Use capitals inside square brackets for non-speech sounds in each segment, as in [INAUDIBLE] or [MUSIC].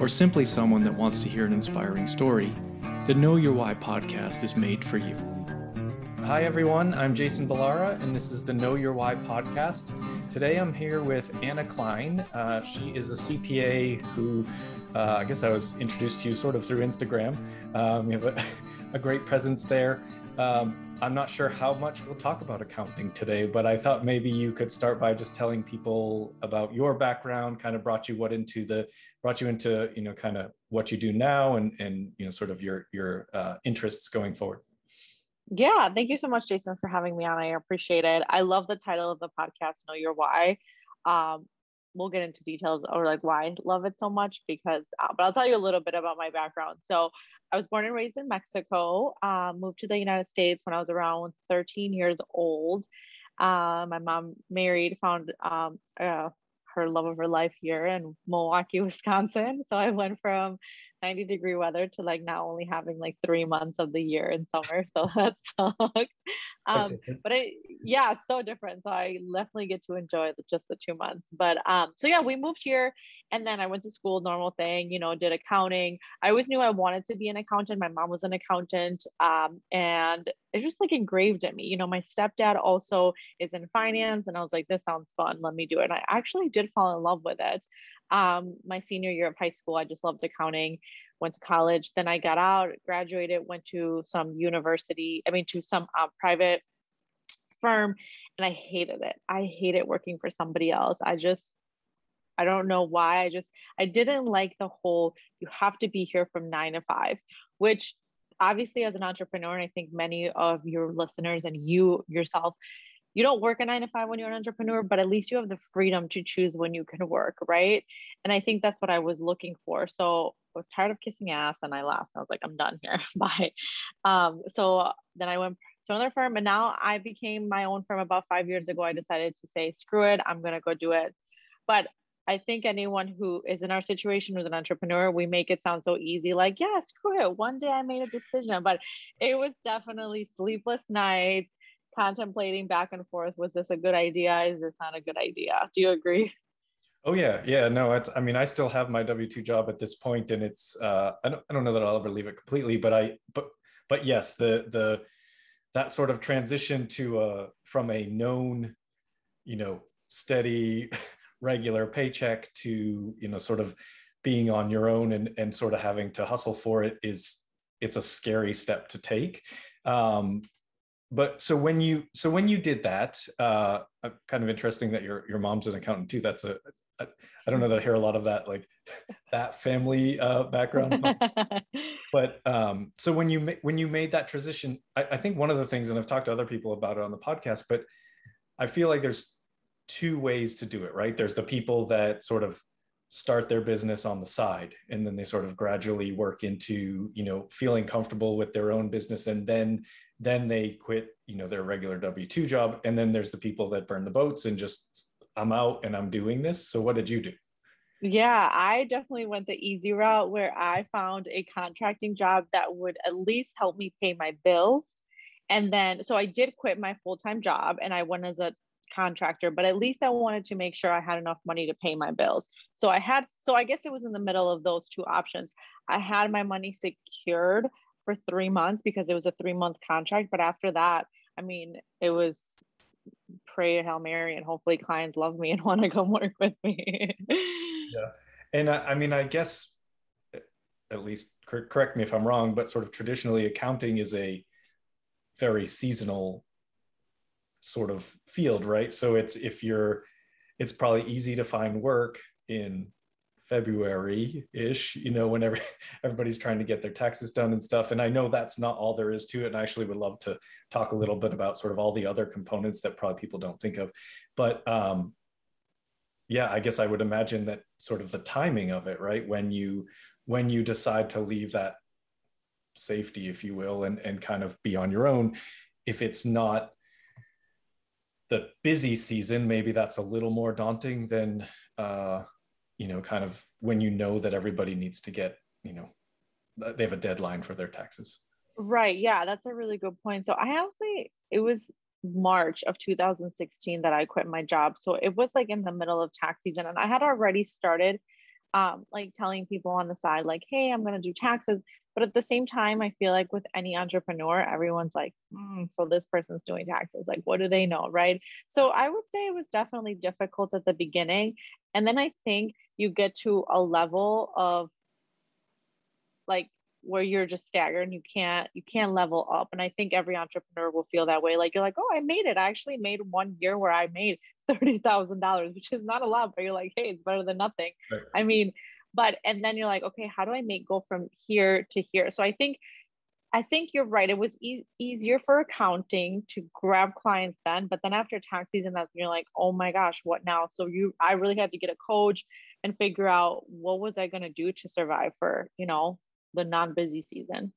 or simply someone that wants to hear an inspiring story, the Know Your Why podcast is made for you. Hi, everyone. I'm Jason Ballara, and this is the Know Your Why podcast. Today I'm here with Anna Klein. Uh, she is a CPA who uh, I guess I was introduced to you sort of through Instagram. Um, you have a, [LAUGHS] a great presence there. Um, I'm not sure how much we'll talk about accounting today, but I thought maybe you could start by just telling people about your background, kind of brought you what into the brought you into you know kind of what you do now and and you know sort of your your uh, interests going forward. Yeah, thank you so much, Jason, for having me on. I appreciate it. I love the title of the podcast, Know Your Why. Um, we'll get into details or like why I love it so much because, uh, but I'll tell you a little bit about my background. So I was born and raised in Mexico, uh, moved to the United States when I was around 13 years old. Uh, my mom married, found um, uh, her love of her life here in Milwaukee, [LAUGHS] Wisconsin. So I went from 90 degree weather to like now only having like three months of the year in summer. So [LAUGHS] that sucks. Um, but it, yeah, so different. So I definitely get to enjoy the, just the two months. But um, so yeah, we moved here and then I went to school, normal thing, you know, did accounting. I always knew I wanted to be an accountant. My mom was an accountant. Um, and it just like engraved in me. You know, my stepdad also is in finance. And I was like, this sounds fun. Let me do it. And I actually did fall in love with it um, my senior year of high school. I just loved accounting, went to college. Then I got out, graduated, went to some university, I mean, to some uh, private firm, and I hated it. I hated working for somebody else. I just, I don't know why. I just, I didn't like the whole, you have to be here from nine to five, which obviously as an entrepreneur, and I think many of your listeners and you yourself, you don't work a nine to five when you're an entrepreneur, but at least you have the freedom to choose when you can work, right? And I think that's what I was looking for. So I was tired of kissing ass and I left. I was like, I'm done here. [LAUGHS] Bye. Um, so then I went to another firm and now I became my own firm about five years ago. I decided to say, screw it, I'm going to go do it. But I think anyone who is in our situation who's an entrepreneur, we make it sound so easy, like, yeah, screw it. One day I made a decision, but it was definitely sleepless nights, contemplating back and forth was this a good idea? Is this not a good idea? Do you agree? Oh yeah. Yeah no i mean i still have my w2 job at this point and it's uh I don't, I don't know that i'll ever leave it completely but i but but yes the the that sort of transition to uh from a known you know steady [LAUGHS] regular paycheck to you know sort of being on your own and and sort of having to hustle for it is it's a scary step to take. Um, but so when you so when you did that uh, uh kind of interesting that your your mom's an accountant too that's a I, I don't know that I hear a lot of that like that family uh, background. [LAUGHS] but um, so when you when you made that transition, I, I, think one of the things, and I've talked to other people about it on the podcast, but I feel like there's two ways to do it. Right? There's the people that sort of start their business on the side, and then they sort of gradually work into you know feeling comfortable with their own business, and then then they quit you know their regular w2 job and then there's the people that burn the boats and just i'm out and i'm doing this. So what did you do? Yeah i definitely went the easy route where i found a contracting job that would at least help me pay my bills. And then so i did quit my full-time job and i went as a contractor but at least i wanted to make sure i had enough money to pay my bills. So i had so i guess it was in the middle of those two options. I had my money secured for three months because it was a three month contract. But after that, I mean, it was pray to Hail Mary and hopefully clients love me and [LAUGHS] want to come work with me. yeah. And I, I, mean, I guess, at least correct me if I'm wrong, but sort of traditionally accounting is a very seasonal sort of field, right? So it's if you're, it's probably easy to find work in February ish, you know, whenever [LAUGHS] everybody's trying to get their taxes done and stuff. And I know that's not all there is to it. And I actually would love to talk a little bit about sort of all the other components that probably people don't think of. But um, yeah, I guess I would imagine that sort of the timing of it, right? When you when you decide to leave that safety, if you will, and, and kind of be on your own, if it's not the busy season, maybe that's a little more daunting than, uh, you know, kind of when you know that everybody needs to get, you know, they have a deadline for their taxes. Right. Yeah, that's a really good point. So I honestly, it was March of 2016 that I quit my job. So it was like in the middle of tax season, and I had already started um, like telling people on the side, like, hey, I'm going to do taxes. But at the same time, I feel like with any entrepreneur, everyone's like, mm, so this person's doing taxes. Like, what do they know? Right. So I would say it was definitely difficult at the beginning. And then I think you get to a level of like where you're just staggered and you can't you can't level up and i think every entrepreneur will feel that way like you're like oh i made it i actually made one year where i made [LAUGHS] $30000 which is not a lot but you're like hey it's better than nothing right. i mean but and then you're like okay how do i make go from here to here so i think i think you're right it was e- easier for accounting to grab clients then but then after tax season that's when you're like oh my gosh what now so you i really had to get a coach and figure out what was i going to do to survive for you know the non-busy season.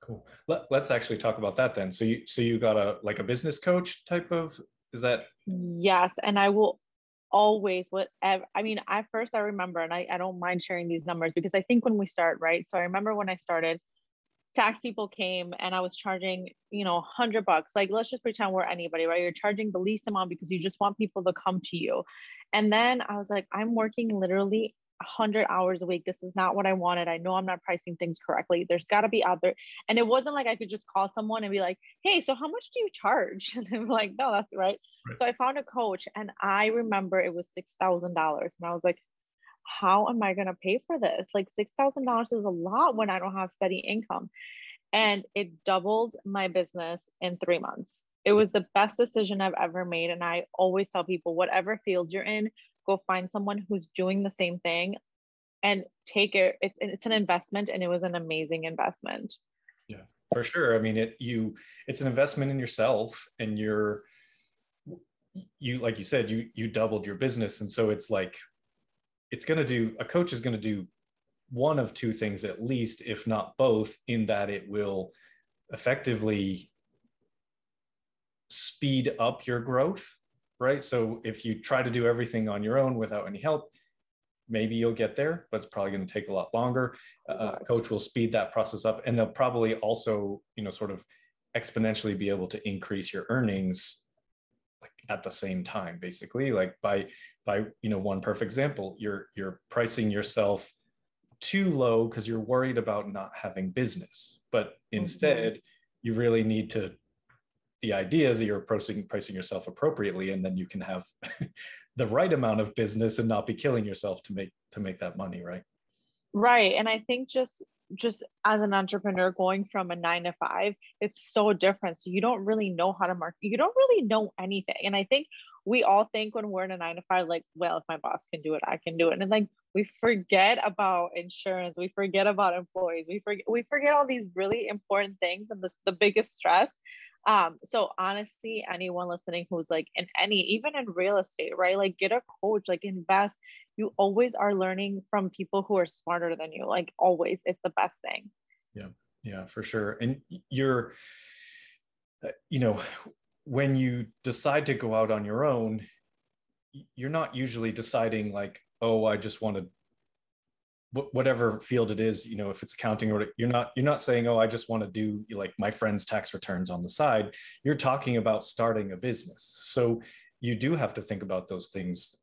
Cool. Let, let's actually talk about that then. So you so you got a like a business coach type of is that yes and i will always whatever i mean i first i remember and I, I don't mind sharing these numbers because i think when we start right? So i remember when i started tax people came and i was charging you know 100 bucks. Like let's just pretend we're anybody right? You're charging the least amount because you just want people to come to you. And then i was like i'm working literally 100 hours a week. This is not what I wanted. I know I'm not pricing things correctly. There's got to be out there. And it wasn't like I could just call someone and be like, hey, so how much do you charge? [LAUGHS] And were like, no, that's right. right. So I found a coach and I remember it was $6,000. And I was like, how am I going to pay for this? Like $6,000 is a lot when I don't have steady income. And it doubled my business in three months. It was the best decision I've ever made. And I always tell people, whatever field you're in, go find someone who's doing the same thing and take it it's it's an investment and it was an amazing investment. Yeah for sure. I mean it you it's an investment in yourself and you're you like you said you you doubled your business. And so it's like it's going to do a coach is going to do one of two things at least if not both in that it will effectively speed up your growth right? So if you try to do everything on your own without any help, maybe you'll get there, but it's probably going to take a lot longer. Uh, coach will speed that process up, and they'll probably also, you know, sort of exponentially be able to increase your earnings like at the same time, basically. Like by by you know one perfect example, you're you're pricing yourself too low because you're worried about not having business, but mm-hmm. instead mm-hmm. you really need to the idea is that you're pricing, pricing yourself appropriately and then you can have [LAUGHS] the right amount of business and not be killing yourself to make to make that money right? Right and i think just just as an entrepreneur going from a nine to five it's so different. So you don't really know how to market you don't really know anything and i think we all think when we're in a nine to five like well if my boss can do it i can do it and like we forget about insurance we forget about employees we forget we forget all these really important things and the, the biggest stress um, so honestly, anyone listening who's like in any, even in real estate, right? Like get a coach, like invest. You always are learning from people who are smarter than you. Like always, it's the best thing. Yeah, yeah, for sure. And you're, uh, you know, when you decide to go out on your own, you're not usually deciding like, oh, I just want to whatever field it is you know if it's accounting or you're not you're not saying oh i just want to do like my friend's tax returns on the side. You're talking about starting a business. So you do have to think about those things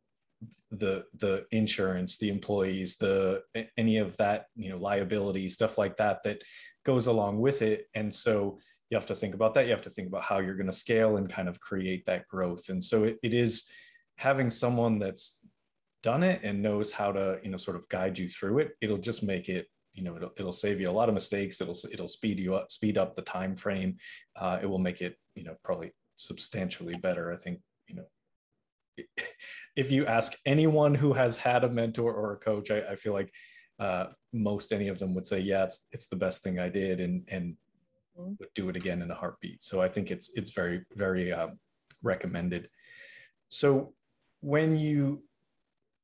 the the insurance the employees the any of that you know liability stuff like that that goes along with it. And so you have to think about that. You have to think about how you're going to scale and kind of create that growth. And so it, it is having someone that's done it and knows how to you know sort of guide you through it it'll just make it you know it'll, it'll save you a lot of mistakes. It'll it'll speed you up speed up the time frame. Uh, it will make it you know probably substantially better i think you know. [LAUGHS] If you ask anyone who has had a mentor or a coach i, I feel like uh, most any of them would say yeah it's it's the best thing i did and and mm-hmm. would do it again in a heartbeat. So i think it's it's very very um, recommended. So when you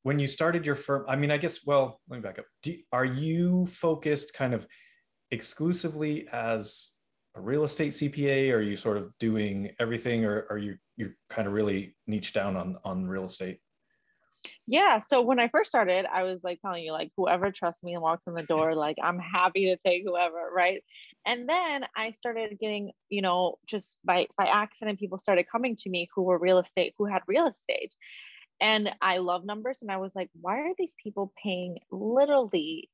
when you started your firm, I mean, I guess, well, let me back up. Do, are you focused kind of exclusively as a real estate CPA? Or are you sort of doing everything, or are you you kind of really niche down on on real estate? Yeah. So when I first started, I was like telling you, like, whoever trusts me and walks in the door, like, I'm happy to take whoever. Right. And then I started getting, you know, just by by accident, people started coming to me who were real estate, who had real estate. And I love numbers. And I was like, why are these people paying literally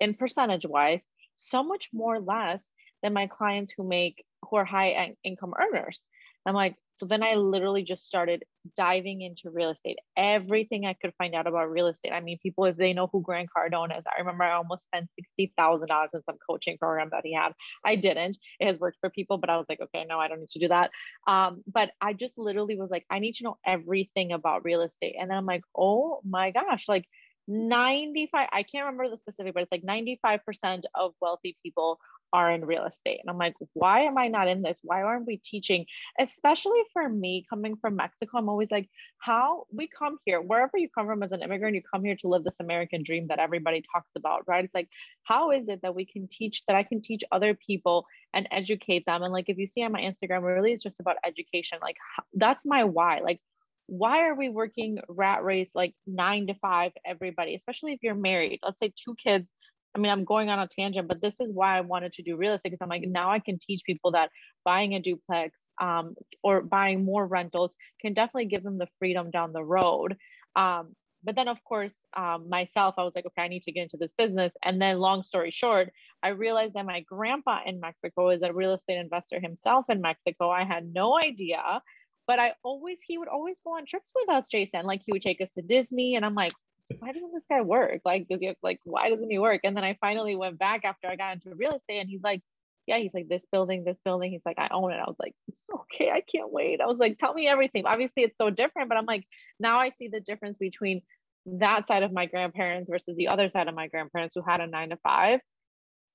in percentage wise so much more less than my clients who make who are high income earners? I'm like, so then I literally just started diving into real estate, everything I could find out about real estate. I mean, people, if they know who Grant Cardone is, I remember I almost spent $60,000 in some coaching program that he had. I didn't. It has worked for people, but I was like, okay, no, I don't need to do that. Um, but I just literally was like, I need to know everything about real estate. And then I'm like, oh my gosh, like 95, I can't remember the specific, but it's like 95% of wealthy people are in real estate. And I'm like, why am I not in this? Why aren't we teaching? Especially for me coming from Mexico, I'm always like, how we come here, wherever you come from as an immigrant, you come here to live this American dream that everybody talks about, right? It's like, how is it that we can teach, that I can teach other people and educate them? And like, if you see on my Instagram, really it's just about education. Like, that's my why. Like, why are we working rat race like nine to five, everybody, especially if you're married? Let's say two kids I mean, I'm going on a tangent, but this is why I wanted to do real estate because I'm like, now I can teach people that buying a duplex um, or buying more rentals can definitely give them the freedom down the road. Um, but then, of course, um, myself, I was like, okay, I need to get into this business. And then, long story short, I realized that my grandpa in Mexico is a real estate investor himself in Mexico. I had no idea but I always he would always go on trips with us, Jason. Like he would take us to Disney, and I'm like, why doesn't this guy work? Like, does he have, like, why doesn't he work? And then I finally went back after I got into real estate and he's like, yeah, he's like, this building, this building. He's like, I own it. I was like, [LAUGHS] okay, I can't wait. I was like, tell me everything. Obviously, it's so different, but I'm like, now I see the difference between that side of my grandparents versus the other side of my grandparents who had a nine to five.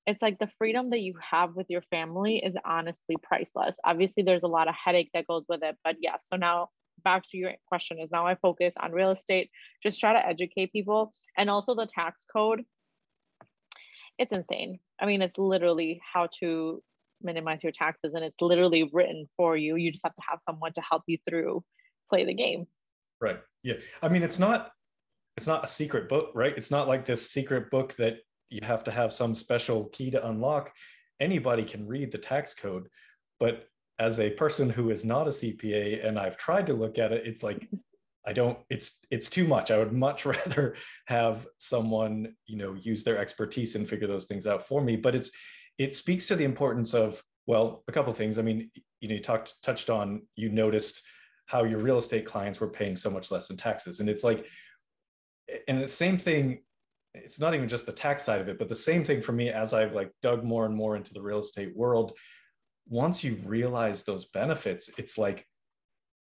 It's like the freedom that you have with your family is honestly priceless. Obviously, there's a lot of headache that goes with it, but. Yeah, so now back to your question is now I focus on real estate, just try to educate people. And also the tax code, it's insane. I mean, it's literally how to minimize your taxes and it's literally written for you. You just have to have someone to help you through play the game. Right. Yeah. I mean, it's not it's not a secret book, right? It's not like this secret book that you have to have some special key to unlock. Anybody can read the tax code, but as a person who is not a CPA and I've tried to look at it, it's like mm-hmm. I don't it's it's too much. I would much [LAUGHS] rather have someone, you know, use their expertise and figure those things out for me, but it's it speaks to the importance of well, a couple things. I mean, you know, you talked touched on you noticed how your real estate clients were paying so much less in taxes and it's like and the same thing it's not even just the tax side of it but the same thing for me as i've like dug more and more into the real estate world once you realize those benefits, it's like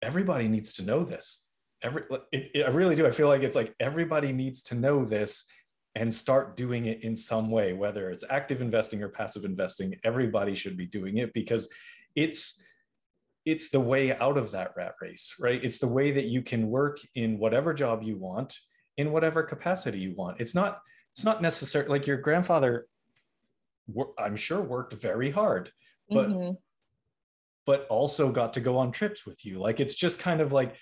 everybody needs to know this. Every, it, it, I really do. I feel like it's like everybody needs to know this and start doing it in some way, whether it's active investing or passive investing. Everybody should be doing it because it's it's the way out of that rat race, right? It's the way that you can work in whatever job you want, in whatever capacity you want. It's not it's not necessary like your grandfather I'm sure worked very hard but mm-hmm. but also got to go on trips with you. Like it's just kind of like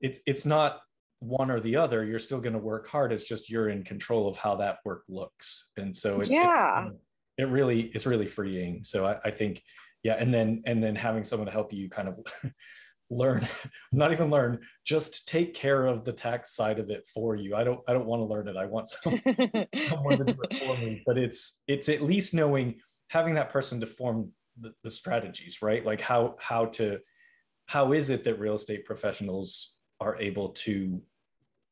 it's it's not one or the other. You're still going to work hard. It's just you're in control of how that work looks. And so it, yeah. it, it really is really freeing. So I, I think yeah and then and then having someone to help you kind of [LAUGHS] learn [LAUGHS] not even learn just take care of the tax side of it for you. I don't i don't want to learn it. I want some, [LAUGHS] someone to do it for me. But it's it's at least knowing having that person to form the, the strategies right? Like how how to how is it that real estate professionals are able to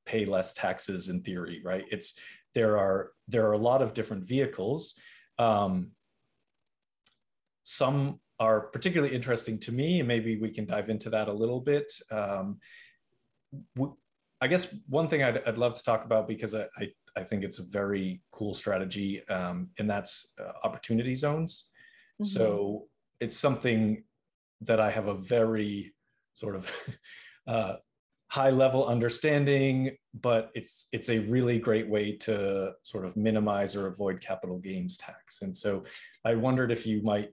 pay less taxes in theory right? It's there are there are a lot of different vehicles. Um, some are particularly interesting to me and maybe we can dive into that a little bit. Um, i guess one thing I'd, I'd, love to talk about because I, I, I think it's a very cool strategy um, and that's uh, opportunity zones Mm-hmm. So it's something that I have a very sort of [LAUGHS] uh, high level understanding, but it's it's a really great way to sort of minimize or avoid capital gains tax. And so I wondered if you might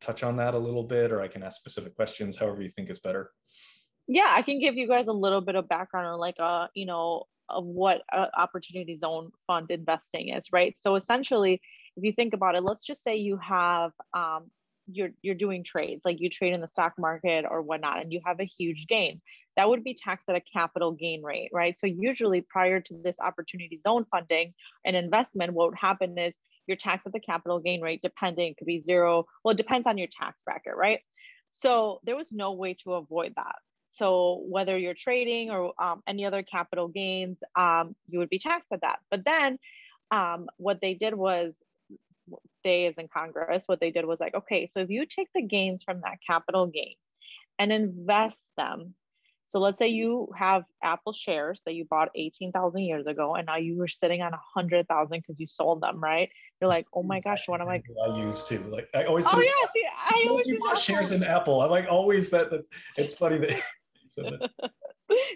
touch on that a little bit, or I can ask specific questions, however you think is better. Yeah, I can give you guys a little bit of background on like uh, you know, of what opportunity zone fund investing is, right? So essentially, if you think about it, let's just say you have um, you're you're doing trades like you trade in the stock market or whatnot and you have a huge gain. That would be taxed at a capital gain rate right? So usually prior to this opportunity zone funding and investment what would happen is you're taxed at the capital gain rate depending it could be zero well it depends on your tax bracket right? So there was no way to avoid that. So whether you're trading or um, any other capital gains um, you would be taxed at that. But then um, what they did was days in Congress, what they did was like, okay, so if you take the gains from that capital gain and invest them, so let's say you have Apple shares that you bought 18,000 years ago and now you were sitting on 100,000 because you sold them, right? You're like, oh my gosh, what am I? I used to like, I always. Oh do, yeah, see, I always you bought shares in Apple. I'm like always that. That's it's funny that. [LAUGHS] that.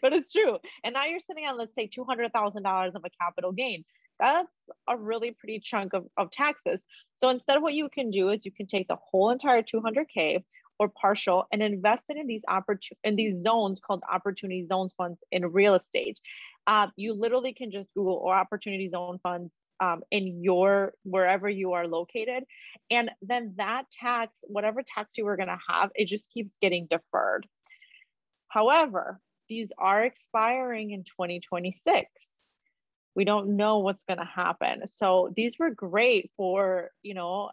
but it's true. And now you're sitting on, let's say, $200,000 of a capital gain that's a really pretty chunk of, of taxes. So instead, of what you can do is you can take the whole entire 200K or partial and invest it in these opportun- in these zones called opportunity zones funds in real estate. Uh, you literally can just Google or opportunity zone funds um, in your wherever you are located, and then that tax, whatever tax you were going to have, it just keeps getting deferred. However, these are expiring in 2026 we don't know what's going to happen. So these were great for you know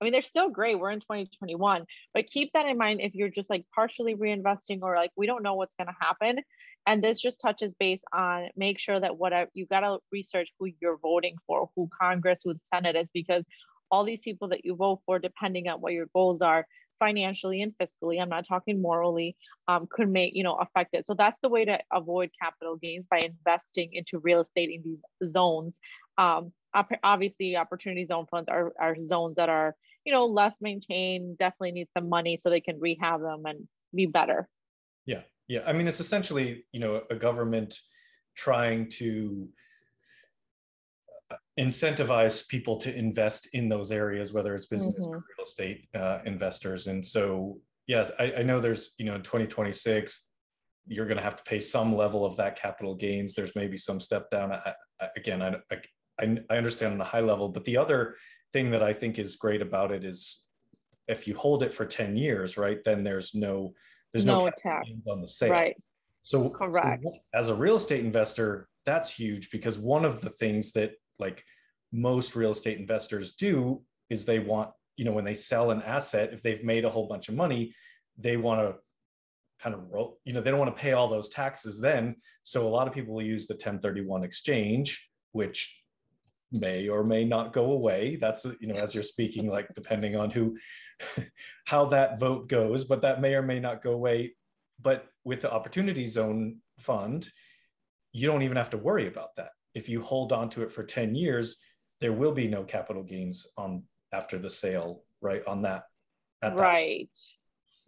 i mean they're still great we're in 2021 but keep that in mind if you're just like partially reinvesting or like we don't know what's going to happen. And this just touches base on make sure that whatever you got to research who you're voting for who congress who the senate is because all these people that you vote for depending on what your goals are financially and fiscally i'm not talking morally um, could make you know affect it. So that's the way to avoid capital gains by investing into real estate in these zones. Um, obviously opportunity zone funds are, are zones that are you know less maintained definitely need some money so they can rehab them and be better. Yeah yeah. I mean it's essentially you know a government trying to incentivize people to invest in those areas, whether it's business mm-hmm. or real estate uh, investors. And so, yes, I, I, know there's, you know, in 2026, you're going to have to pay some level of that capital gains. There's maybe some step down. I, I, again, I, I, I understand on a high level, but the other thing that I think is great about it is if you hold it for 10 years, right, then there's no, there's no, no tax on the sale. Right. So, correct. So as a real estate investor, that's huge because one of the things that like most real estate investors do is they want you know when they sell an asset if they've made a whole bunch of money they want to kind of roll you know they don't want to pay all those taxes then. So a lot of people will use the 1031 exchange which may or may not go away. That's you know as you're speaking like depending on who [LAUGHS] how that vote goes but that may or may not go away. But with the opportunity zone fund you don't even have to worry about that if you hold on to it for 10 years, there will be no capital gains on after the sale, right? On that. right.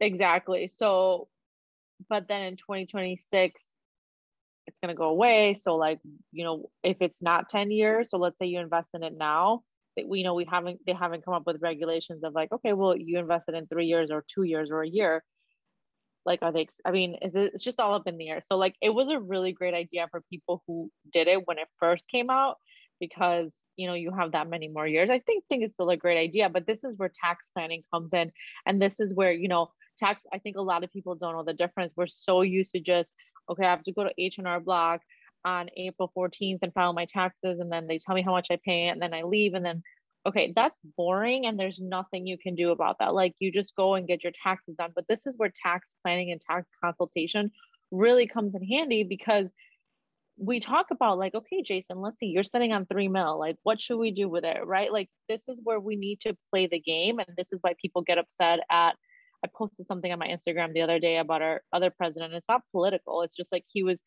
Exactly. So, but then in 2026, it's going to go away. So, like, you know, if it's not 10 years, so let's say you invest in it now, that we know we haven't, they haven't come up with regulations of like, okay, well, you invested in three years or two years or a year like are they i mean it, it's just all up in the air. So like it was a really great idea for people who did it when it first came out because you know you have that many more years. I think think it's still a great idea but this is where tax planning comes in. And this is where you know tax i think a lot of people don't know the difference. We're so used to just okay i have to go to h&r block on april 14th and file my taxes and then they tell me how much i pay and then i leave and then okay, that's boring and there's nothing you can do about that. Like you just go and get your taxes done. But this is where tax planning and tax consultation really comes in handy because we talk about like, okay, Jason, let's see, you're sitting on three mil. Like, what should we do with it? Right. Like, this is where we need to play the game. And this is why people get upset at. I posted something on my Instagram the other day about our other president. It's not political. It's just like he was,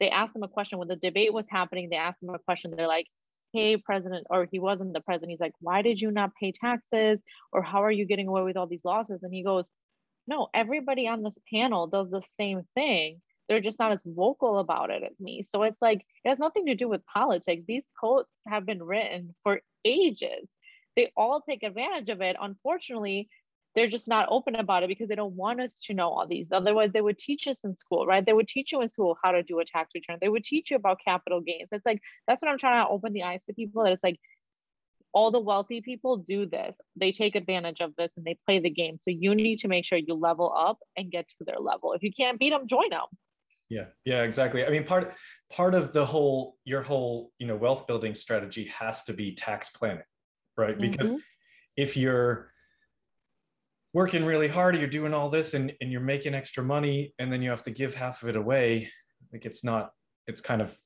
they asked him a question when the debate was happening. They asked him a question. They're like, hey president or he wasn't the president he's like why did you not pay taxes or how are you getting away with all these losses and he goes no everybody on this panel does the same thing they're just not as vocal about it as me. So it's like it has nothing to do with politics. These quotes have been written for ages. They all take advantage of it. Unfortunately, they're just not open about it because they don't want us to know all these. Otherwise, they would teach us in school, right? They would teach you in school how to do a tax return. They would teach you about capital gains. It's like that's what I'm trying to open the eyes to people that it's like all the wealthy people do this. They take advantage of this and they play the game. So you need to make sure you level up and get to their level. If you can't beat them, join them. Yeah, yeah, exactly. I mean, part part of the whole your whole you know wealth building strategy has to be tax planning, right? Because mm-hmm. if you're working really hard, you're doing all this, and and you're making extra money, and then you have to give half of it away, like it's not. It's kind of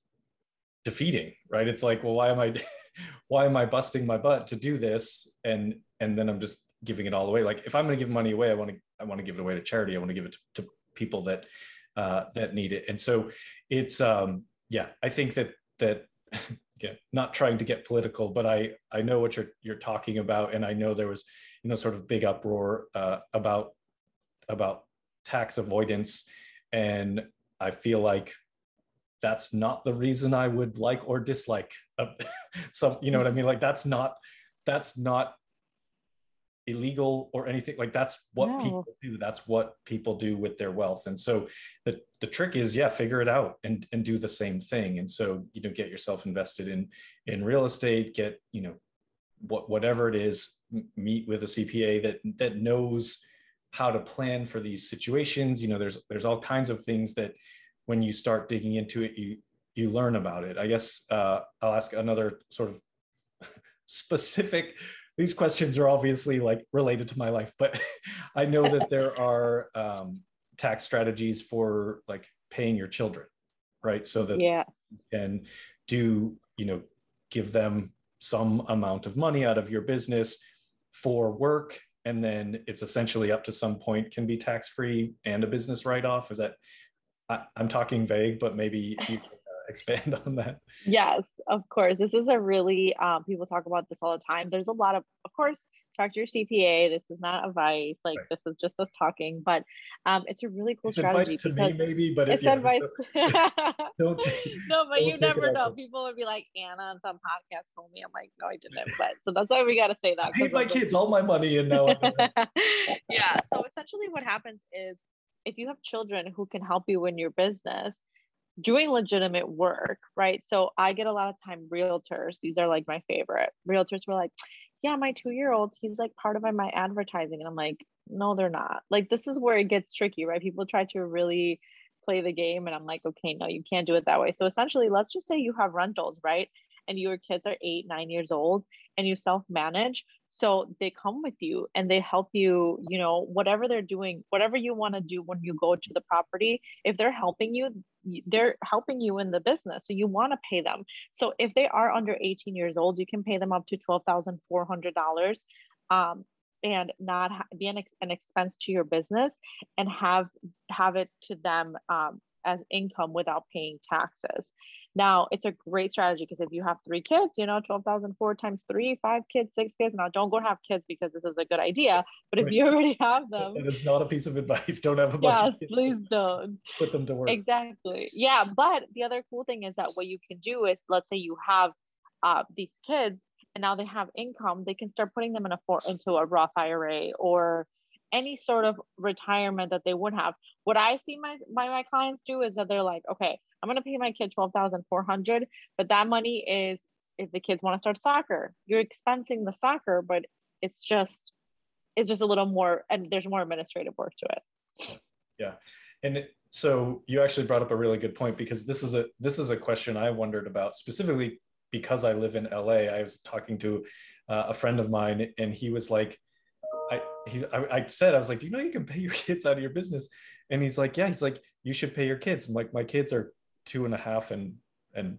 defeating, right? It's like, well, why am I? [LAUGHS] why am I busting my butt to do this? And and then I'm just giving it all away. Like if I'm going to give money away, I want to I want to give it away to charity. I want to give it to, to people that uh, that need it. And so it's um, yeah, I think that that [LAUGHS] yeah, not trying to get political, but I I know what you're you're talking about, and I know there was you know sort of big uproar uh, about about tax avoidance, and I feel like that's not the reason I would like or dislike a, [LAUGHS] some, you know what I mean? Like that's not, that's not illegal or anything like that's what no. people do. That's what people do with their wealth. And so the, the trick is, yeah, figure it out and, and do the same thing. And so, you know, get yourself invested in, in real estate, get, you know, what, whatever it is, meet with a CPA that, that knows how to plan for these situations. You know, there's, there's all kinds of things that, when you start digging into it, you you learn about it. I guess uh, I'll ask another sort of [LAUGHS] specific. These questions are obviously like related to my life, but [LAUGHS] I know that there are um, tax strategies for like paying your children, right? So that yeah. and do you know give them some amount of money out of your business for work and then it's essentially up to some point can be tax free and a business write off is that I, am talking vague, but maybe you can uh, [LAUGHS] expand on that. Yes, of course. This is a really, um, people talk about this all the time. There's a lot of, of course, talk to your CPA. This is not advice. Like right. this is just us talking, but um, it's a really cool it's strategy. Advice to me, maybe, but it's advice. Don't, [LAUGHS] don't take, [LAUGHS] no, but you never know. People would be like, Anna on some podcast told me. I'm like, no, I didn't. But so that's why we got to say that. I paid my kids all my money, and now. [LAUGHS] yeah. So essentially, what happens is if you have children who can help you in your business doing legitimate work, right? So I get a lot of time realtors. These are like my favorite. Realtors were like, yeah, my two year old, he's like part of my advertising. And I'm like, no, they're not. Like, this is where it gets tricky, right? People try to really play the game. And I'm like, okay, no, you can't do it that way. So essentially, let's just say you have rentals, right? And your kids are eight, nine years old and you self manage. So they come with you and they help you, you know, whatever they're doing, whatever you want to do when you go to the property, if they're helping you, they're helping you in the business. So you want to pay them. So if they are under 18 years old, you can pay them up to $12,400 um, and not ha- be an, ex- an expense to your business and have have it to them um, as income without paying taxes. Now, it's a great strategy because if you have three kids, you know, 12,004 times three, five kids, six kids. Now, don't go have kids because this is a good idea. But if right. you already have them, and it's not a piece of advice, [LAUGHS] don't have a bunch kids. please don't. [LAUGHS] Put them to work. Exactly. Yeah. But the other cool thing is that what you can do is, let's say you have uh, these kids and now they have income, they can start putting them in a for- into a Roth IRA or any sort of retirement that they would have. What I see my my, my clients do is that they're like, okay, I'm gonna pay my kid twelve thousand four hundred, but that money is if the kids want to start soccer, you're expensing the soccer, but it's just it's just a little more and there's more administrative work to it. Yeah, and it, so you actually brought up a really good point because this is a this is a question I wondered about specifically because I live in LA. I was talking to uh, a friend of mine and he was like I he I, I, said I was like, do you know you can pay your [LAUGHS] kids out of your business? And he's like, yeah. He's like, you should pay your kids. I'm like, my kids are two and a half and and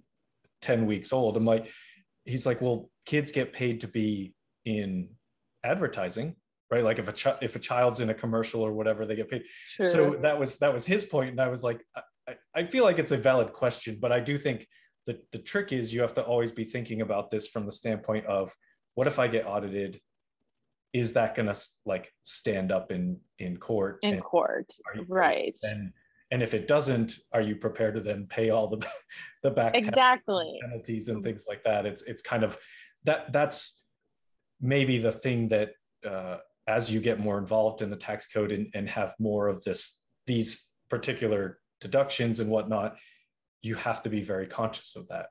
ten weeks old. I'm like, he's like, well, kids get paid to be in advertising, right? Like if a child if a child's in a commercial or whatever, they get paid. Sure. So that was that was his point, and I was like, I, I feel like it's a valid question, but I do think the the trick is you have to always be thinking about this from the standpoint of what if I get audited is that going to like stand up in in court? In court right. And and if it doesn't are you prepared to then pay all the [LAUGHS] the back exactly. penalties and things like that? It's it's kind of that that's maybe the thing that uh, as you get more involved in the tax code and, and have more of this these particular deductions and whatnot you have to be very conscious of that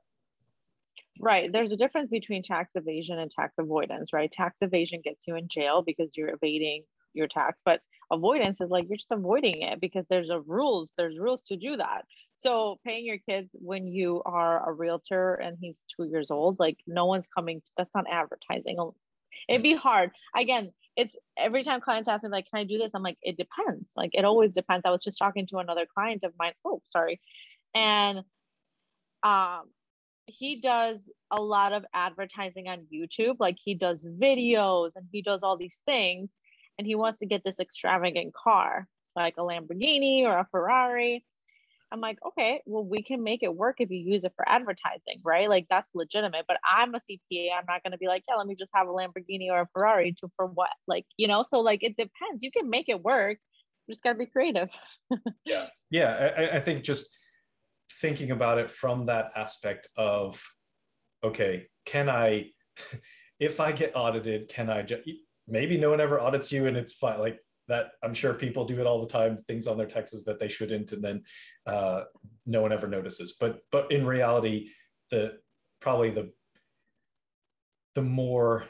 right there's a difference between tax evasion and tax avoidance right? Tax evasion gets you in jail because you're evading your tax but avoidance is like you're just avoiding it because there's a rules there's rules to do that. So paying your kids when you are a realtor and he's two years old like no one's coming that's not advertising. It'd be hard. Again it's every time clients ask me like can i do this? I'm like it depends. Like it always depends. I was just talking to another client of mine oh sorry and um he does a lot of advertising on youtube like he does videos and he does all these things and he wants to get this extravagant car like a lamborghini or a ferrari I'm like, okay, well, we can make it work if you use it for advertising, right? Like that's legitimate. But I'm a CPA. I'm not going to be like, yeah, let me just have a Lamborghini or a Ferrari to for what? Like, you know, so like it depends. You can make it work. You just got to be creative. [LAUGHS] yeah. Yeah. I, I think just thinking about it from that aspect of, okay, can I, [LAUGHS] if I get audited, can I maybe no one ever audits you and it's fine. Like that I'm sure people do it all the time, things on their taxes that they shouldn't, and then uh, no one ever notices. But but in reality, the probably the the more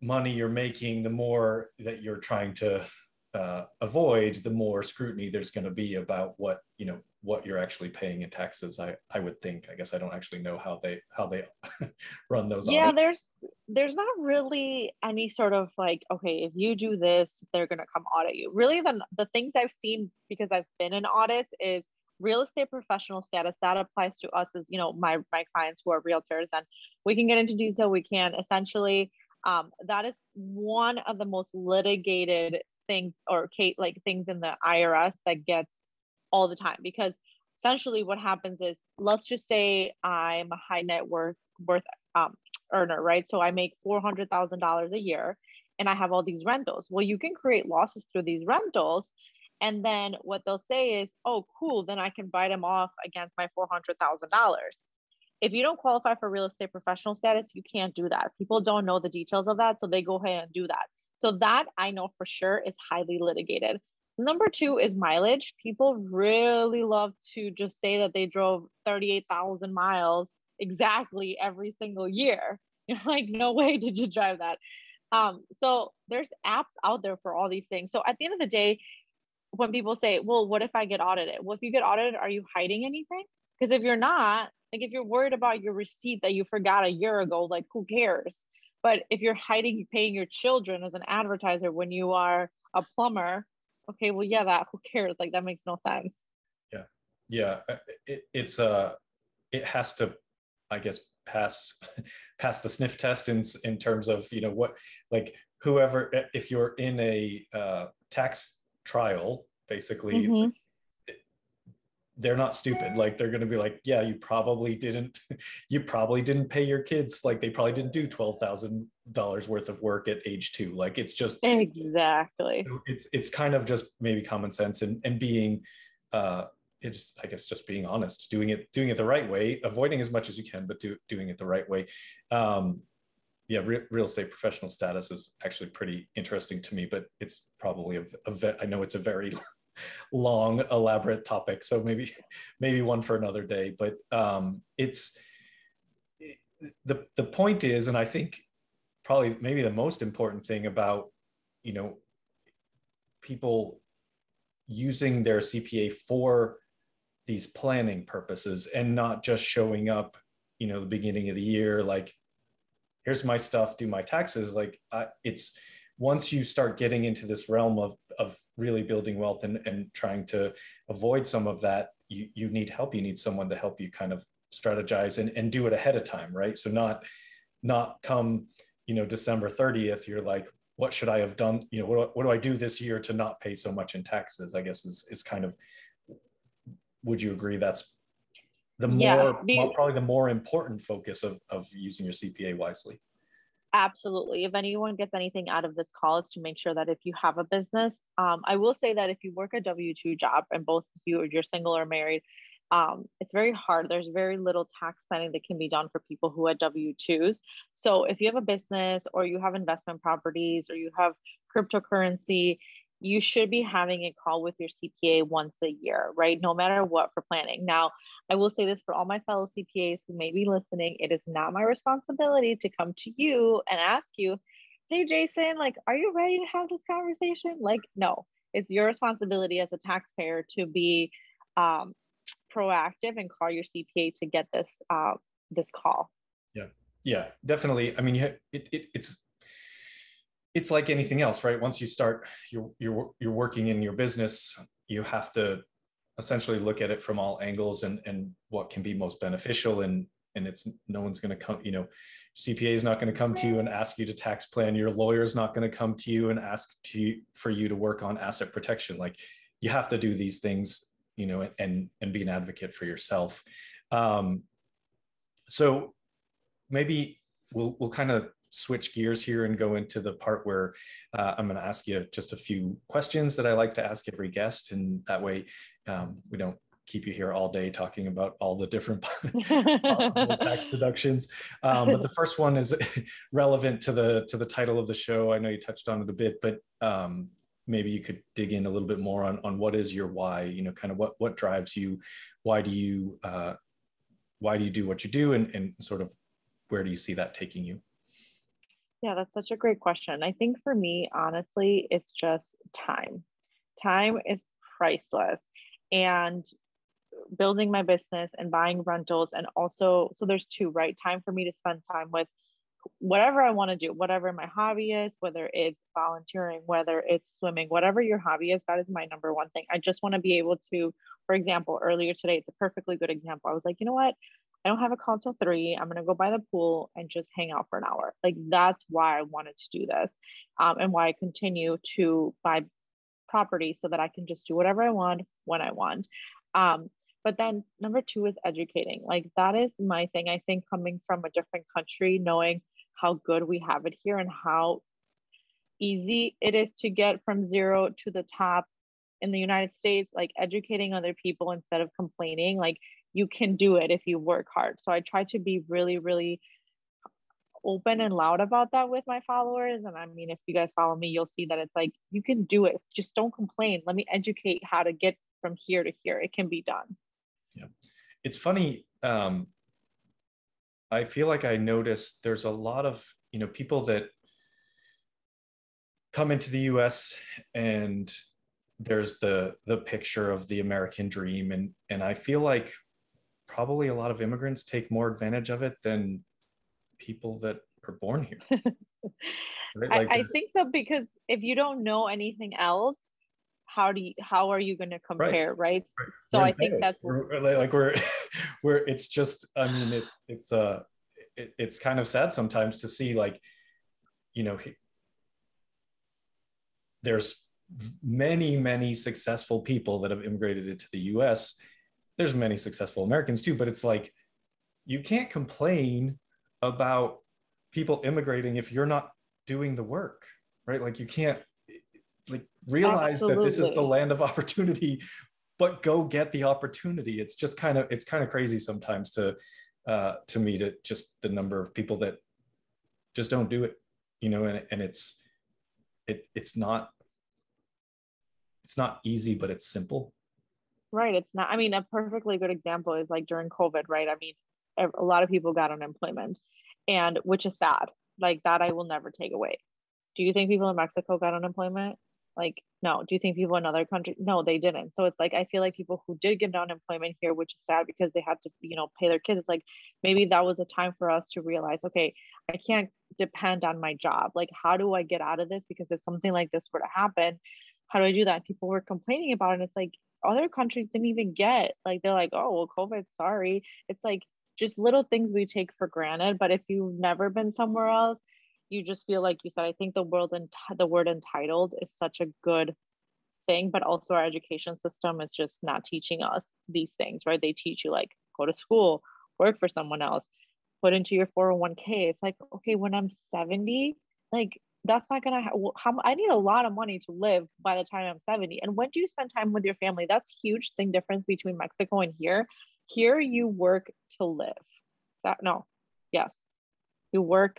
money you're making, the more that you're trying to uh, avoid, the more scrutiny there's going to be about what you know what you're actually paying in taxes. I I would think. I guess I don't actually know how they how they [LAUGHS] run those. Yeah, audits. there's there's not really any sort of like okay, if you do this, they're going to come audit you. Really, the the things I've seen because I've been in audits is real estate professional status that applies to us as you know my my clients who are realtors and we can get into detail we can essentially um, that is one of the most litigated things or Kate like things in the IRS that gets all the time because essentially what happens is let's just say I'm a high net worth worth um, earner, right? So I make four hundred thousand dollars a year, and I have all these rentals. Well, you can create losses through these rentals, and then what they'll say is, "Oh, cool, then I can buy them off against my four hundred thousand dollars." If you don't qualify for real estate professional status, you can't do that. People don't know the details of that, so they go ahead and do that. So that I know for sure is highly litigated. Number two is mileage. People really love to just say that they drove 38,000 miles exactly every single year. [LAUGHS] You're like, no way did you drive that. Um, so there's apps out there for all these things. So at the end of the day, when people say, well, what if I get audited? Well, if you get audited, are you hiding anything? Because if you're not, like if you're worried about your receipt that you forgot a year ago, like who cares? But if you're hiding paying your children as an advertiser when you are a plumber, okay, well, yeah, that who cares? Like that makes no sense. Yeah, yeah, uh, it, it's uh, it has to, I guess, pass [LAUGHS] pass the sniff test in in terms of you know what like whoever if you're in a uh, tax trial basically mm-hmm they're not stupid. Like they're going to be like yeah you probably didn't [LAUGHS] you probably didn't pay your kids like they probably didn't do $12,000 worth of work at age 2 like it's just exactly. It's it's kind of just maybe common sense and and being uh it's i guess just being honest doing it doing it the right way avoiding as much as you can but do, doing it the right way. Um yeah re- real estate professional status is actually pretty interesting to me but it's probably a, a I know it's a very long, elaborate topic. So maybe [LAUGHS] maybe one for another day. But um, it's the the point is, and I think probably maybe the most important thing about you know people using their CPA for these planning purposes and not just showing up, you know, the beginning of the year like here's my stuff, do my taxes. Like uh, it's once you start getting into this realm of, of really building wealth and, and trying to avoid some of that, you, you need help. You need someone to help you kind of strategize and, and do it ahead of time, right? So not not come, you know, December 30th, you're like, what should I have done? You know, what, what do I do this year to not pay so much in taxes? I guess is is kind of would you agree that's the more, yes, more probably the more important focus of, of using your CPA wisely? Absolutely. If anyone gets anything out of this call, is to make sure that if you have a business, um, I will say that if you work a W 2 job and both of you, you're single or married, um, it's very hard. There's very little tax planning that can be done for people who have W 2s. So if you have a business or you have investment properties or you have cryptocurrency, you should be having a call with your CPA once a year, right? No matter what for planning. Now, I will say this for all my fellow CPAs who may be listening it is not my responsibility to come to you and ask you, hey, Jason, like, are you ready to have this conversation? Like, no, it's your responsibility as a taxpayer to be um, proactive and call your CPA to get this uh, this call. Yeah, yeah, definitely. I mean, you, it, it, it's it's like anything else, right? Once you start, you're you're you're working in your business, you have to essentially look at it from all angles and and what can be most beneficial and and it's no one's going to come you know cpa is not going to come to you and ask you to tax plan. Your lawyer is not going to come to you and ask to for you to work on asset protection. Like you have to do these things you know and and be an advocate for yourself. Um so maybe we'll we'll kind of switch gears here and go into the part where uh, I'm going to ask you just a few questions that I like to ask every guest. And that way um, we don't keep you here all day talking about all the different [LAUGHS] possible tax deductions. Um, but the first one is [LAUGHS] relevant to the to the title of the show. I know you touched on it a bit, but um, maybe you could dig in a little bit more on, on what is your why, you know, kind of what what drives you, why do you uh, why do you do what you do and, and sort of where do you see that taking you? Yeah, that's such a great question. I think for me, honestly, it's just time. Time is priceless. And building my business and buying rentals, and also, so there's two, right? Time for me to spend time with whatever I want to do, whatever my hobby is, whether it's volunteering, whether it's swimming, whatever your hobby is, that is my number one thing. I just want to be able to, for example, earlier today, it's a perfectly good example. I was like, you know what? I don't have a call till three. I'm gonna go by the pool and just hang out for an hour. Like that's why I wanted to do this, um, and why I continue to buy property so that I can just do whatever I want when I want. Um, but then number two is educating. Like that is my thing. I think coming from a different country, knowing how good we have it here and how easy it is to get from zero to the top in the United States, like educating other people instead of complaining. Like you can do it if you work hard. So I try to be really, really open and loud about that with my followers. And I mean, if you guys follow me, you'll see that it's like, you can do it. Just don't complain. Let me educate how to get from here to here. It can be done. Yeah. It's funny. Um, I feel like I noticed there's a lot of, you know, people that come into the US and there's the the picture of the American dream and and I feel like probably a lot of immigrants take more advantage of it than people that are born here. [LAUGHS] right? like I, I, think so because if you don't know anything else, how do you how are you going to compare, right? right? So we're I think that's we're, like we're [LAUGHS] we're it's just I mean it's it's uh it, it's kind of sad sometimes to see like you know there's many many successful people that have immigrated into the US there's many successful Americans too, but it's like you can't complain about people immigrating if you're not doing the work, right? Like you can't like realize Absolutely. that this is the land of [LAUGHS] opportunity, but go get the opportunity. It's just kind of it's kind of crazy sometimes to uh to me to just the number of people that just don't do it, you know, and and it's it it's not it's not easy, but it's simple Right. It's not, I mean, a perfectly good example is like during COVID, right? I mean, a lot of people got unemployment and which is sad. Like that I will never take away. Do you think people in Mexico got unemployment? Like, no. Do you think people in other countries? No, they didn't. So it's like I feel like people who did get unemployment here, which is sad because they had to, you know, pay their kids. It's like maybe that was a time for us to realize, okay, I can't depend on my job. Like, how do I get out of this? Because if something like this were to happen, how do I do that? People were complaining about it. And it's like other countries didn't even get. Like they're like, oh well, COVID, sorry. It's like just little things we take for granted. But if you've never been somewhere else, you just feel like you said. I think the world and the word entitled is such a good thing, but also our education system is just not teaching us these things, right? They teach you like go to school, work for someone else, put into your 401k. It's like, okay, when I'm 70, like that's not gonna ha- how I need a lot of money to live by the time I'm 70. And when do you spend time with your family? That's huge thing difference between Mexico and here. Here you work to live. That no, yes, you work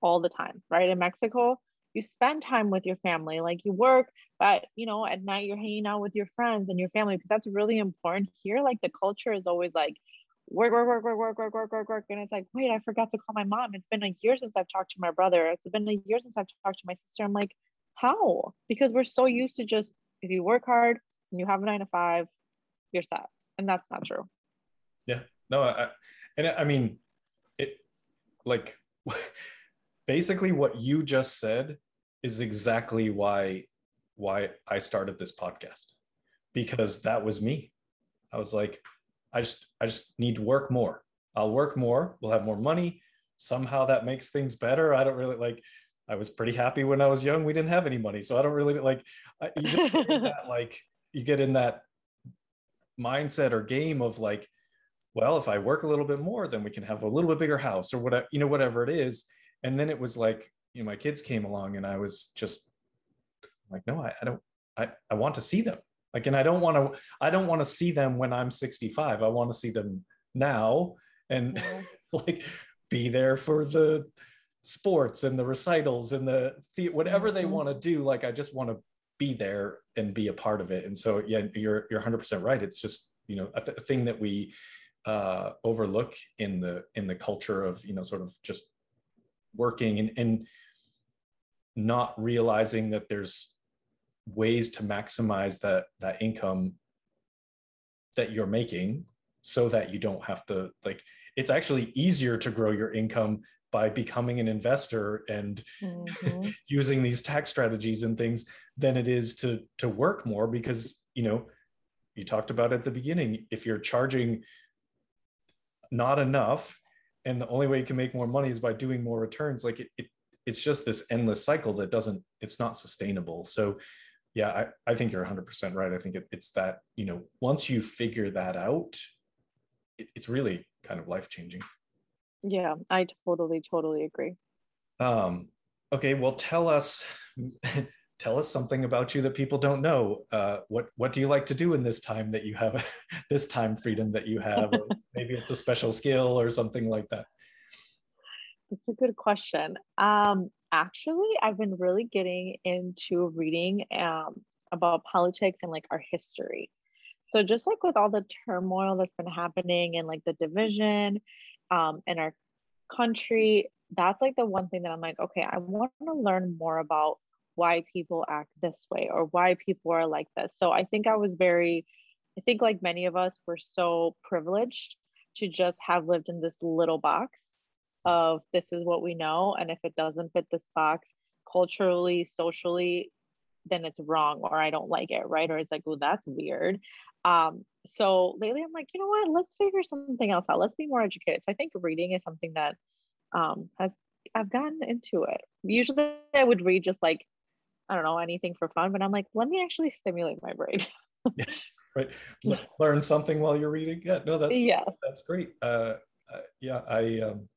all the time, right? In Mexico, you spend time with your family, like you work, but you know, at night you're hanging out with your friends and your family because that's really important. Here, like the culture is always like work, work, work, work, work, work, work, work, work. And it's like, wait, I forgot to call my mom. It's been a year since I've talked to my brother. It's been a year since I've talked to my sister. I'm like, how? Because we're so used to just if you work hard and you have a nine to five, you're set. And that's not true. Yeah. No, I, and I mean, it like [LAUGHS] basically what you just said is exactly why why I started this podcast because that was me. I was like, I just I just need to work more. I'll work more. We'll have more money. Somehow that makes things better. I don't really like. I was pretty happy when I was young. We didn't have any money, so I don't really like. You just get [LAUGHS] that, like you get in that mindset or game of like, well, if I work a little bit more, then we can have a little bit bigger house or whatever you know whatever it is. And then it was like you know my kids came along and I was just like, no, I, I don't. I I want to see them like and i don't want to i don't want to see them when i'm 65 i want to see them now and [LAUGHS] like be there for the sports and the recitals and the, the whatever mm-hmm. they want to do like i just want to be there and be a part of it and so yeah you're you're 100% right it's just you know a, th- a thing that we uh overlook in the in the culture of you know sort of just working and and not realizing that there's ways to maximize that that income that you're making so that you don't have to like it's actually easier to grow your income by becoming an investor and mm-hmm. [LAUGHS] using these tax strategies and things than it is to to work more because you know you talked about at the beginning if you're charging not enough and the only way you can make more money is by doing more returns like it, it it's just this endless cycle that doesn't it's not sustainable so yeah, I, I think you're 100% right. I think it, it's that, you know, once you figure that out, it, it's really kind of life changing. Yeah, I totally, totally agree. Um, okay, well, tell us, [LAUGHS] tell us something about you that people don't know. Uh, what what do you like to do in this time that you have, [LAUGHS] this time freedom that you have? [LAUGHS] maybe it's a special skill or something like that. That's a good question. Um, actually, I've been really getting into reading um, about politics and like our history. So just like with all the turmoil that's been happening and like the division um, in our country, that's like the one thing that I'm like, okay, I want to learn more about why people act this way or why people are like this. So I think I was very, I think like many of us were so privileged to just have lived in this little box of this is what we know and if it doesn't fit this box culturally socially then it's wrong or i don't like it right? Or it's like oh that's weird. Um so lately i'm like you know what? Let's figure something else out. Let's be more educated. So i think reading is something that um has i've gotten into it. Usually i would read just like i don't know anything for fun but i'm like let me actually stimulate my brain yeah, [LAUGHS] right learn something while you're reading yeah no that's yeah that's great uh, uh yeah i um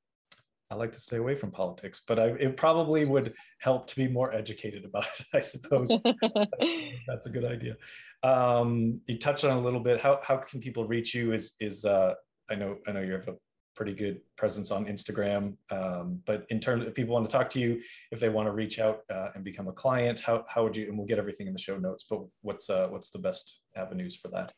I like to stay away from politics, but I, it probably would help to be more educated about it, [LAUGHS] I suppose. [LAUGHS] That's a good idea. Um, you touched on a little bit. How, how can people reach you? Is, is uh, I know I know you have a pretty good presence on Instagram, um, but in terms of if people want to talk to you, if they want to reach out uh, and become a client, how, how would you, and we'll get everything in the show notes, but what's, uh, what's the best avenues for that?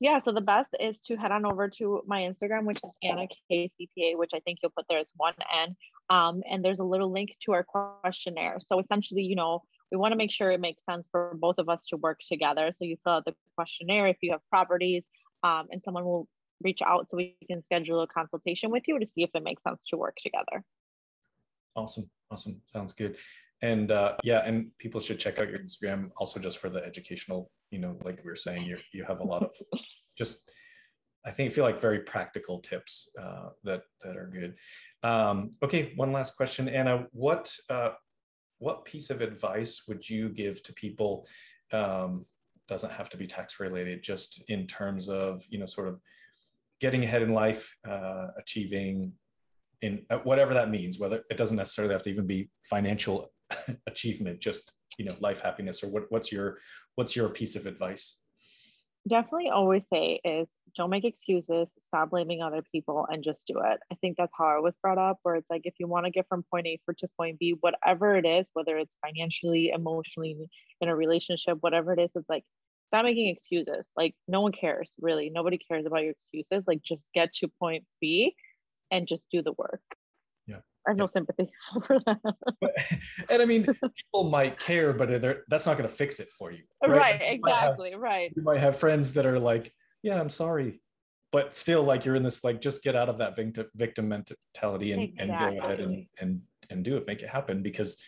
yeah, so the best is to head on over to my Instagram, which is Anna K CPA, which I think you'll put there as one N. Um, and there's a little link to our questionnaire. So essentially, you know, we want to make sure it makes sense for both of us to work together. So you fill out the questionnaire if you have properties, um, and someone will reach out so we can schedule a consultation with you to see if it makes sense to work together. Awesome, awesome, sounds good. And uh, yeah, and people should check out your Instagram also just for the educational you know, like we were saying, you you have a lot of [LAUGHS] just I think feel like very practical tips uh, that that are good. Um, okay, one last question, Anna. What uh, what piece of advice would you give to people? Um, doesn't have to be tax related, just in terms of you know sort of getting ahead in life, uh, achieving in uh, whatever that means whether it doesn't necessarily have to even be financial [LAUGHS] achievement just you know life happiness or what, what's your what's your piece of advice? Definitely always say is don't make excuses stop blaming other people and just do it. I think that's how i was brought up where it's like if you want to get from point a for to point b whatever it is whether it's financially emotionally in a relationship whatever it is it's like stop making excuses like no one cares really nobody cares about your excuses like just get to point b and just do the work. Yeah. I have yeah. no sympathy [LAUGHS] for that. [LAUGHS] and I mean, people might care, but that's not going to fix it for you. Right, right exactly. Have, right. You might have friends that are like, yeah, I'm sorry. But still, like you're in this, like, just get out of that victim victim mentality and, exactly. and go ahead and, and and do it, make it happen because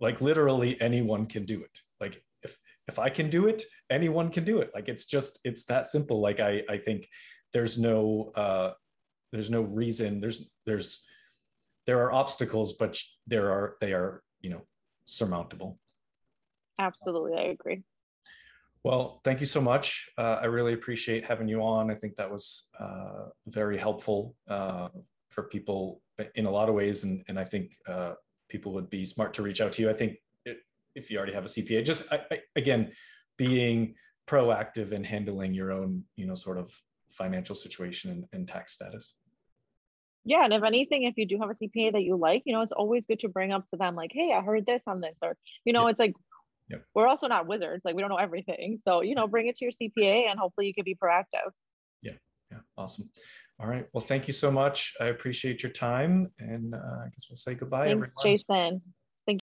like literally anyone can do it. Like if I can do it, anyone can do it. Like it's just it's that simple. Like I I think there's no uh there's no reason. There's there's there are obstacles but there are they are you know surmountable. Absolutely. I agree. Well thank you so much. Uh, i really appreciate having you on. I think that was uh, very helpful uh, for people in a lot of ways. And, and i think uh, people would be smart to reach out to you. I think if you already have a cpa just I, I, again being proactive in handling your own you know sort of financial situation and, and tax status. Yeah and if anything if you do have a cpa that you like you know it's always good to bring up to them like hey i heard this on this or you know it's like yep. we're also not wizards like we don't know everything. So you know bring it to your cpa and hopefully you can be proactive. Yeah yeah awesome. All right well thank you so much. I appreciate your time and uh, i guess we'll say goodbye Thanks, everyone. jason